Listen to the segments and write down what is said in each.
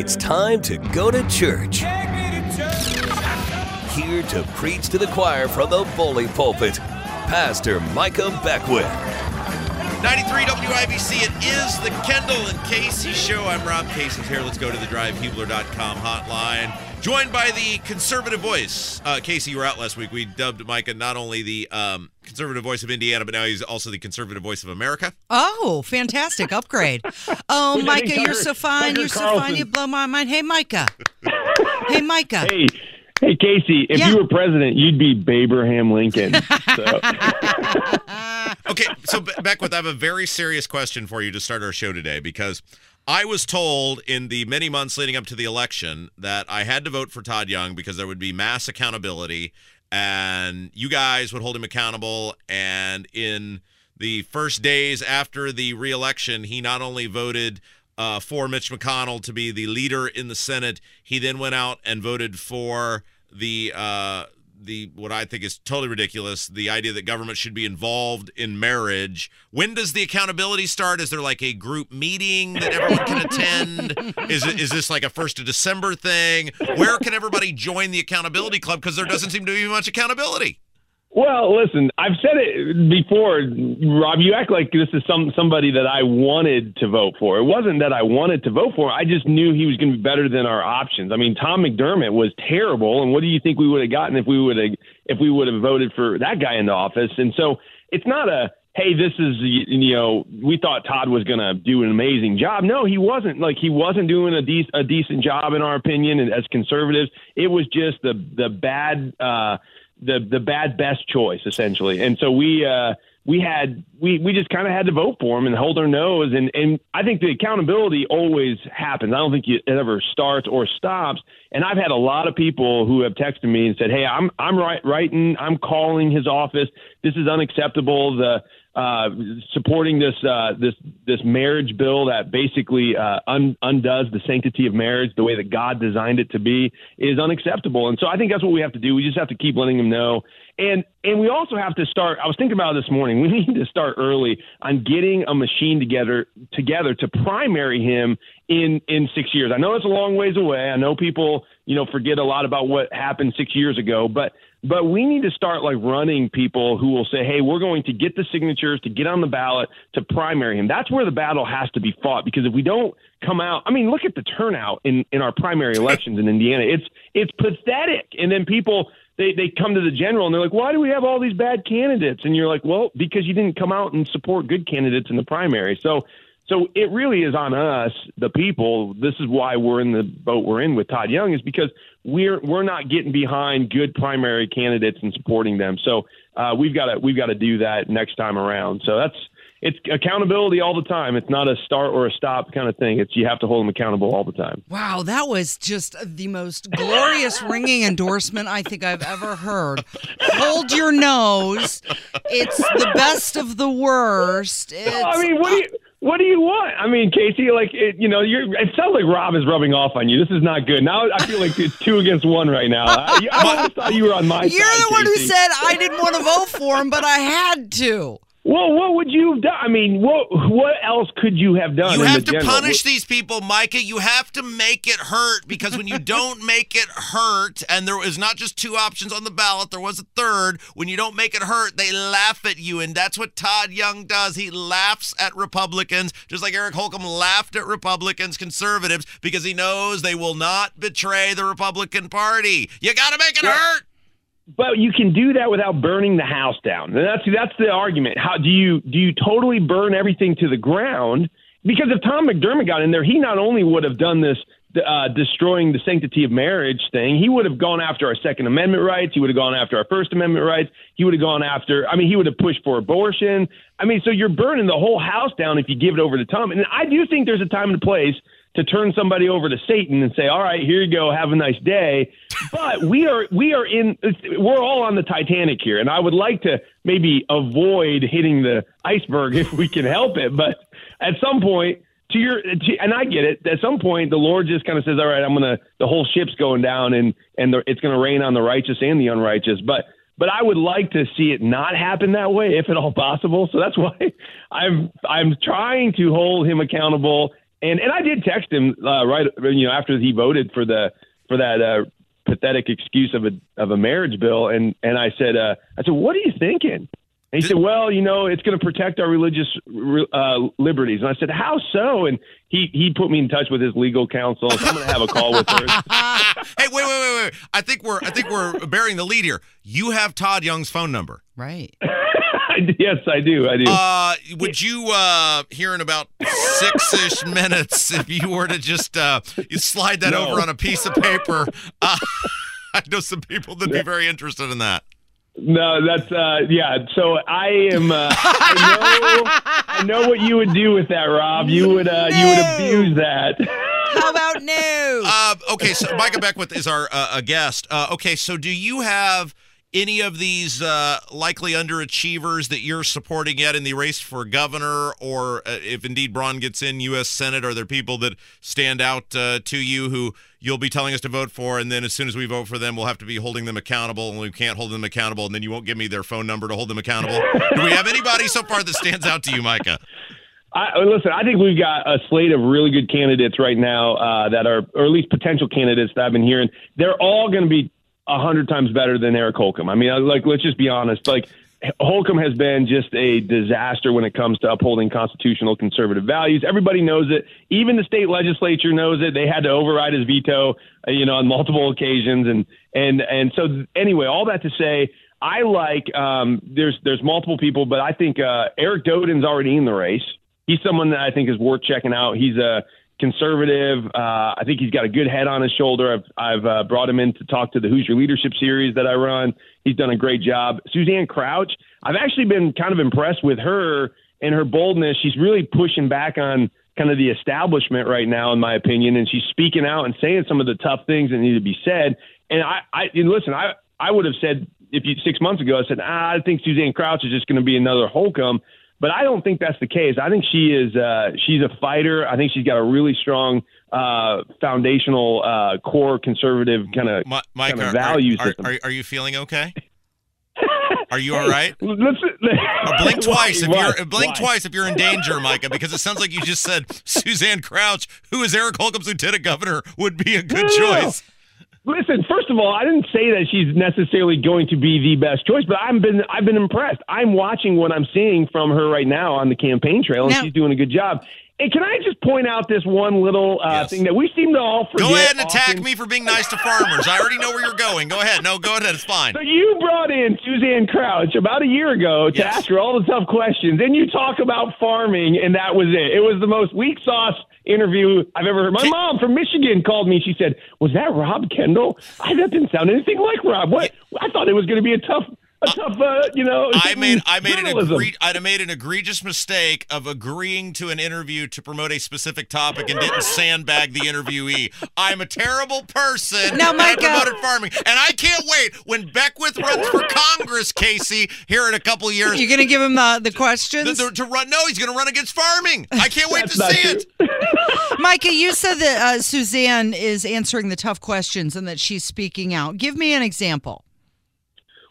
It's time to go to church. Here to preach to the choir from the bully pulpit, Pastor Micah Beckwith. 93 WIBC, it is the Kendall and Casey show. I'm Rob Casey's here. Let's go to the drivehubler.com hotline. Joined by the conservative voice. Uh, Casey, you were out last week. We dubbed Micah not only the um, conservative voice of Indiana, but now he's also the conservative voice of America. Oh, fantastic upgrade. Oh, Micah, you're so fine. You're so fine. You blow my mind. Hey, Micah. hey, Micah. Hey, hey, Casey. If Yeah. you were president, you'd be Abraham Lincoln. So. Okay, so Be- Beckwith, I have a very serious question for you to start our show today because I was told in the many months leading up to the election that I had to vote for Todd Young because there would be mass accountability and you guys would hold him accountable. And in the first days after the reelection, he not only voted uh, for Mitch McConnell to be the leader in the Senate, he then went out and voted for the uh, the what I think is totally ridiculous the idea that government should be involved in marriage. When does the accountability start? Is there like a group meeting that everyone can attend? Is it is this like a first of December thing? Where can everybody join the accountability club? Because there doesn't seem to be much accountability. Well, listen, I've said it before, Rob. You act like this is some somebody that I wanted to vote for. It wasn't that I wanted to vote for. I just knew he was going to be better than our options. I mean, Tom McDermott was terrible, and what do you think we would have gotten if we would have if we would have voted for that guy into office? And so it's not a hey, this is you know we thought Todd was going to do an amazing job. No, he wasn't. Like he wasn't doing a, de- a decent job in our opinion. And as conservatives, it was just the the bad. uh the the bad best choice essentially. And so we uh we had we we just kind of had to vote for him and hold our nose and and I think the accountability always happens. I don't think it ever starts or stops. And I've had a lot of people who have texted me and said, "Hey, I'm I'm right writing, I'm calling his office. This is unacceptable. The uh, supporting this uh, this this marriage bill that basically uh, un- undoes the sanctity of marriage the way that God designed it to be is unacceptable. And so I think that's what we have to do. We just have to keep letting them know. And and we also have to start. I was thinking about this morning. We need to start early on getting a machine together together to primary him in in six years. I know it's a long ways away. I know people you know forget a lot about what happened six years ago, but but we need to start like running people who will say, "Hey, we're going to get the signatures to get on the ballot to primary him." That's where the battle has to be fought because if we don't come out, I mean, look at the turnout in in our primary elections in Indiana. It's it's pathetic. And then people they they come to the general and they're like, "Why do we have all these bad candidates?" And you're like, "Well, because you didn't come out and support good candidates in the primary." So so it really is on us, the people. This is why we're in the boat we're in with Todd Young, is because we're we're not getting behind good primary candidates and supporting them. So uh, we've got to we've got to do that next time around. So that's it's accountability all the time. It's not a start or a stop kind of thing. It's you have to hold them accountable all the time. Wow, that was just the most glorious ringing endorsement I think I've ever heard. Hold your nose. It's the best of the worst. It's, I mean, what do you what do you want? I mean, Casey, like it, you know, you're. It sounds like Rob is rubbing off on you. This is not good. Now I feel like it's two against one right now. I, I always thought you were on my side. You're side. the one who said I didn't want to vote for him, but I had to. Well, what would you have done? I mean, what what else could you have done? You have to general? punish these people, Micah. You have to make it hurt because when you don't make it hurt, and there was not just two options on the ballot, there was a third. When you don't make it hurt, they laugh at you, and that's what Todd Young does. He laughs at Republicans, just like Eric Holcomb laughed at Republicans, conservatives, because he knows they will not betray the Republican Party. You got to make it hurt. But you can do that without burning the house down. And that's that's the argument. How do you do you totally burn everything to the ground? Because if Tom McDermott got in there, he not only would have done this uh, destroying the sanctity of marriage thing. He would have gone after our Second Amendment rights. He would have gone after our First Amendment rights. He would have gone after. I mean, he would have pushed for abortion. I mean, so you're burning the whole house down if you give it over to Tom. And I do think there's a time and a place to turn somebody over to Satan and say, "All right, here you go, have a nice day." But we are we are in we're all on the Titanic here, and I would like to maybe avoid hitting the iceberg if we can help it. But at some point, to your to, and I get it. At some point, the Lord just kind of says, "All right, I'm gonna the whole ship's going down, and and the, it's gonna rain on the righteous and the unrighteous." But but I would like to see it not happen that way, if at all possible. So that's why I'm I'm trying to hold him accountable. And and I did text him uh, right, you know, after he voted for the for that uh, pathetic excuse of a of a marriage bill, and and I said, uh, I said, what are you thinking? And he said, "Well, you know, it's going to protect our religious uh, liberties." And I said, "How so?" And he he put me in touch with his legal counsel. So I'm going to have a call with her. hey, wait, wait, wait, wait! I think we're I think we're bearing the lead here. You have Todd Young's phone number, right? yes, I do. I do. Uh, would you uh, here in about six ish minutes if you were to just uh, you slide that No. over on a piece of paper? Uh, I know some people that'd be very interested in that. No, that's uh yeah. So I am uh I know I know what you would do with that, Rob. You would uh you would abuse that. How about no? Uh, okay, so Micah Beckwith is our uh, a guest. Uh, okay, so do you have any of these uh, likely underachievers that you're supporting yet in the race for governor, or uh, if indeed Braun gets in U.S. Senate? Are there people that stand out uh, to you who you'll be telling us to vote for, and then as soon as we vote for them, we'll have to be holding them accountable, and we can't hold them accountable, and then you won't give me their phone number to hold them accountable? do we have anybody so far that stands out to you, Micah? I, listen, I think we've got a slate of really good candidates right now uh, that are, or at least potential candidates that I've been hearing. They're all going to be a hundred times better than Eric Holcomb. I mean, like, let's just be honest. Like, Holcomb has been just a disaster when it comes to upholding constitutional conservative values. Everybody knows it. Even the state legislature knows it. They had to override his veto, uh, you know, on multiple occasions. And and and so anyway, all that to say, I like um, there's there's multiple people, but I think uh, Eric Doden's already in the race. He's someone that I think is worth checking out. He's a conservative. Uh, I think he's got a good head on his shoulder. I've, I've uh, brought him in to talk to the Hoosier Leadership Series that I run. He's done a great job. Suzanne Crouch, I've actually been kind of impressed with her and her boldness. She's really pushing back on kind of the establishment right now, in my opinion, and she's speaking out and saying some of the tough things that need to be said. And I, I and listen, I, I would have said if you six months ago, I said, ah, I think Suzanne Crouch is just going to be another Holcomb. But I don't think that's the case. I think she is. Uh, she's a fighter. I think she's got a really strong uh, foundational uh, core conservative kind of kind of are- value are, system. are, are you feeling okay? Are you all right? Let's, Or blink twice if you're blink Why? twice if you're in danger, Micah, because it sounds like you just said Suzanne Crouch, who is Eric Holcomb's lieutenant governor, would be a good No, no, no. Choice. Listen, first of all, I didn't say that she's necessarily going to be the best choice, but I've been I've been impressed. I'm watching what I'm seeing from her right now on the campaign trail, and Now- she's doing a good job. And can I just point out this one little uh, Yes. thing that we seem to all forget? Go ahead and attack me for being nice to farmers. I already know where you're going. Go ahead. No, go ahead. It's fine. So you brought in Suzanne Crouch about a year ago to Yes. ask her all the tough questions, and you talk about farming, and that was it. It was the most weak sauce interview I've ever heard. My mom from Michigan called me. She said, "Was that Rob Kendall? I that didn't sound anything like Rob. What? I thought it was going to be a tough, a tough, uh, you know." I made I made an journalism. egre- I made an egregious mistake of agreeing to an interview to promote a specific topic and didn't sandbag the interviewee. I'm a terrible person. Now, and I Micah- promoted farming, and I can't wait when Beckwith runs for Congress, Casey, here in a couple years. You're gonna give him the the to, questions, to- to run, no, he's going to run against farming. I can't wait to see true. it. Micah. You said that uh, Suzanne is answering the tough questions and that she's speaking out. Give me an example.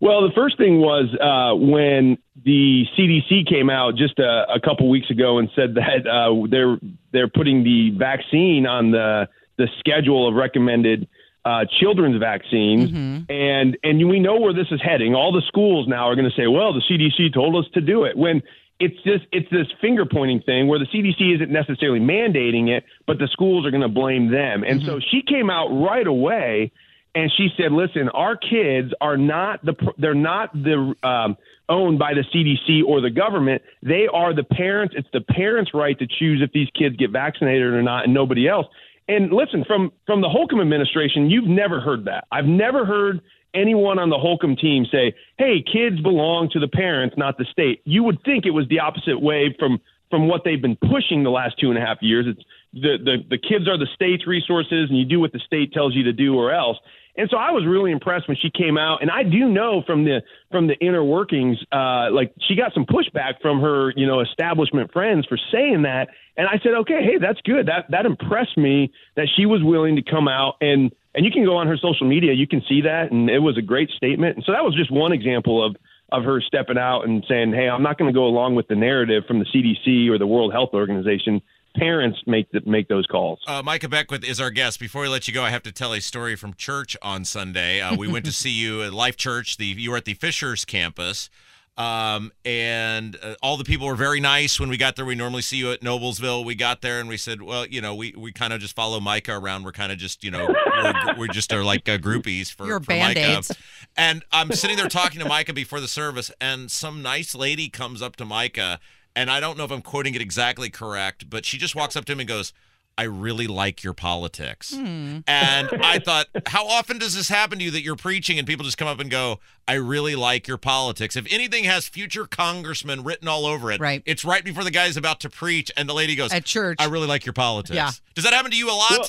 Well, the first thing was uh, when the CDC came out just a, a couple weeks ago and said that uh, they're they're putting the vaccine on the the schedule of recommended uh, children's vaccines, and and we know where this is heading. All the schools now are going to say, "Well, the CDC told us to do it." When it's just it's this finger pointing thing where the CDC isn't necessarily mandating it, but the schools are going to blame them. And so she came out right away and she said, "Listen, our kids are not the they're not the um, owned by the CDC or the government. They are the parents. It's the parents' right to choose if these kids get vaccinated or not, and nobody else." And listen, from from the Holcomb administration, you've never heard that. I've never heard anyone on the Holcomb team say, "Hey, kids belong to the parents, not the state." You would think it was the opposite way from from what they've been pushing the last two and a half years. It's the the, the kids are the state's resources, and you do what the state tells you to do, or else. And so I was really impressed when she came out, and I do know from the from the inner workings, uh, like she got some pushback from her, you know, establishment friends for saying that. And I said, okay, hey, that's good. That that impressed me that she was willing to come out and and you can go on her social media, you can see that, and it was a great statement. And so that was just one example of of her stepping out and saying, hey, I'm not going to go along with the narrative from the CDC or the World Health Organization parents make the, make those calls. Uh, Micah Beckwith is our guest. Before we let you go, I have to tell a story from church on Sunday. Uh, we went to see you at Life Church. The you were at the Fishers campus. Um, and uh, all the people were very nice when we got there. We normally see you at Noblesville. We got there and we said, well, you know, we, we kind of just follow Micah around. We're kind of just, you know, we're, we're just are like uh, groupies for, Your for Micah. Band-Aids. And I'm sitting there talking to Micah before the service, and some nice lady comes up to Micah, and I don't know if I'm quoting it exactly correct, but she just walks up to him and goes, I really like your politics. Hmm. And I thought, how often does this happen to you that you're preaching and people just come up and go, I really like your politics? If anything has future congressman written all over it, Right. it's right before the guy's about to preach and the lady goes, At church. I really like your politics. Yeah. Does that happen to you a lot? Well,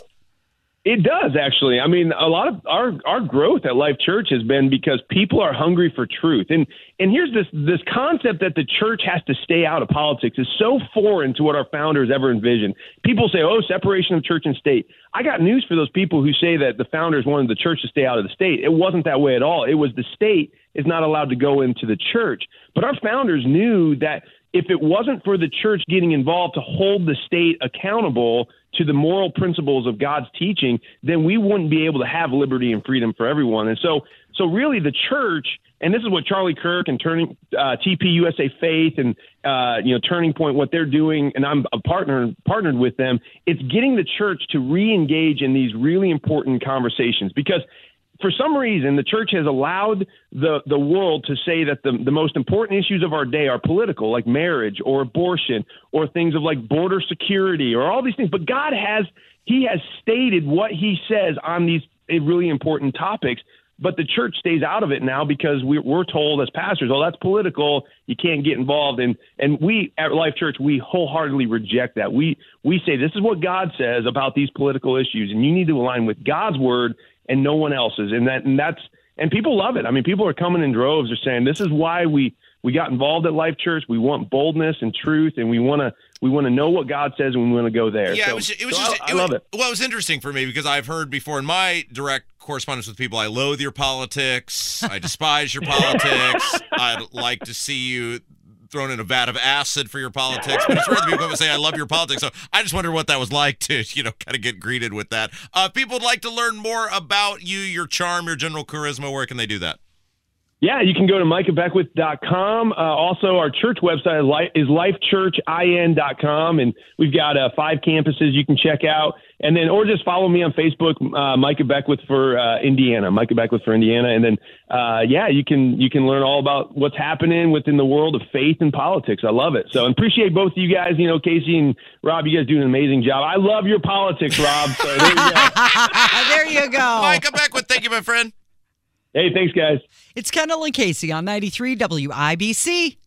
It does actually. I mean, a lot of our our growth at Life Church has been because people are hungry for truth. And and here's this this concept that the church has to stay out of politics is so foreign to what our founders ever envisioned. People say, "Oh, separation of church and state." I got news for those people who say that the founders wanted the church to stay out of the state. It wasn't that way at all. It was the state is not allowed to go into the church. But our founders knew that if it wasn't for the church getting involved to hold the state accountable to the moral principles of God's teaching, then we wouldn't be able to have liberty and freedom for everyone. And so, so really, the church, and this is what Charlie Kirk and Turning uh, TP USA Faith and uh, you know Turning Point, what they're doing, and I'm a partner partnered with them. It's getting the church to re-engage in these really important conversations because for some reason, the church has allowed the, the world to say that the, the most important issues of our day are political, like marriage or abortion or things of like border security or all these things. But God has, He has stated what He says on these really important topics. But the church stays out of it now because we, we're told as pastors, oh, that's political. You can't get involved. And and we at Life Church, we wholeheartedly reject that. We we say this is what God says about these political issues, and you need to align with God's word and no one else's. And that and that's and people love it. I mean, people are coming in droves. They're saying this is why we we got involved at Life Church. We want boldness and truth, and we want to we want to know what God says, and we want to go there. Yeah, So- it was. It was so just. I, I it love was, it. Well, it was interesting for me because I've heard before in my direct correspondence with people, I loathe your politics. I despise your politics. I'd like to see you thrown in a vat of acid for your politics. But it's rare that people say, "I love your politics." So I just wonder what that was like to, you know, kind of get greeted with that. Uh, people would like to learn more about you, your charm, your general charisma. Where can they do that? Yeah, you can go to micahbeckwith.com. Uh, also, our church website is, li- is lifechurchin.com, and we've got uh, five campuses you can check out. And then, or just follow me on Facebook, uh, Micah Beckwith for uh, Indiana, Micah Beckwith for Indiana. And then, uh, yeah, you can you can learn all about what's happening within the world of faith and politics. I love it. So, and appreciate both of you guys. You know, Casey and Rob, you guys do an amazing job. I love your politics, Rob. So there you go. there you go. Micah Beckwith, thank you, my friend. Hey, thanks, guys. It's Kendall and Casey on 93 WIBC.